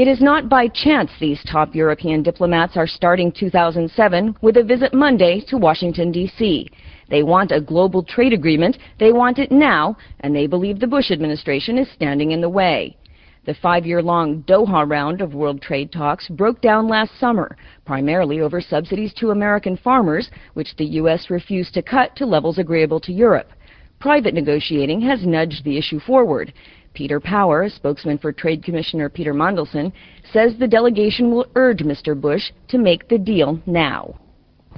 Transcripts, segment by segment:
It is not by chance these top European diplomats are starting 2007 with a visit Monday to Washington, D.C. They want a global trade agreement, they want it now, and they believe the Bush administration is standing in the way. The five-year-long Doha round of world trade talks broke down last summer, primarily over subsidies to American farmers, which the U.S. refused to cut to levels agreeable to Europe. Private negotiating has nudged the issue forward. Peter Power, spokesman for Trade Commissioner Peter Mandelson, says the delegation will urge Mr. Bush to make the deal now.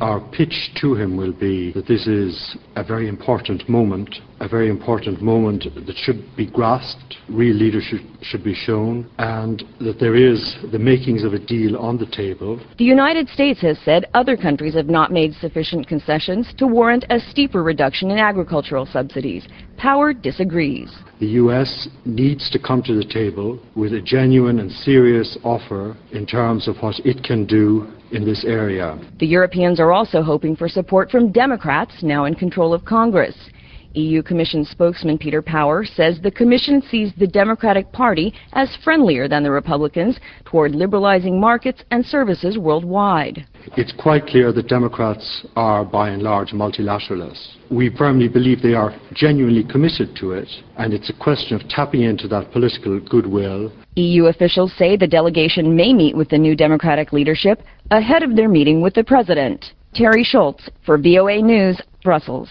Our pitch to him will be that this is a very important moment, a very important moment that should be grasped, real leadership should be shown, and that there is the makings of a deal on the table. The United States has said other countries have not made sufficient concessions to warrant a steeper reduction in agricultural subsidies. Power disagrees. The U.S. needs to come to the table with a genuine and serious offer in terms of what it can do in this area. The Europeans are also hoping for support from Democrats, now in control of Congress. EU Commission spokesman Peter Power says the Commission sees the Democratic Party as friendlier than the Republicans toward liberalizing markets and services worldwide. It's quite clear that Democrats are, by and large, multilateralists. We firmly believe they are genuinely committed to it, and it's a question of tapping into that political goodwill. EU officials say the delegation may meet with the new Democratic leadership ahead of their meeting with the President. Teri Schultz for VOA News, Brussels.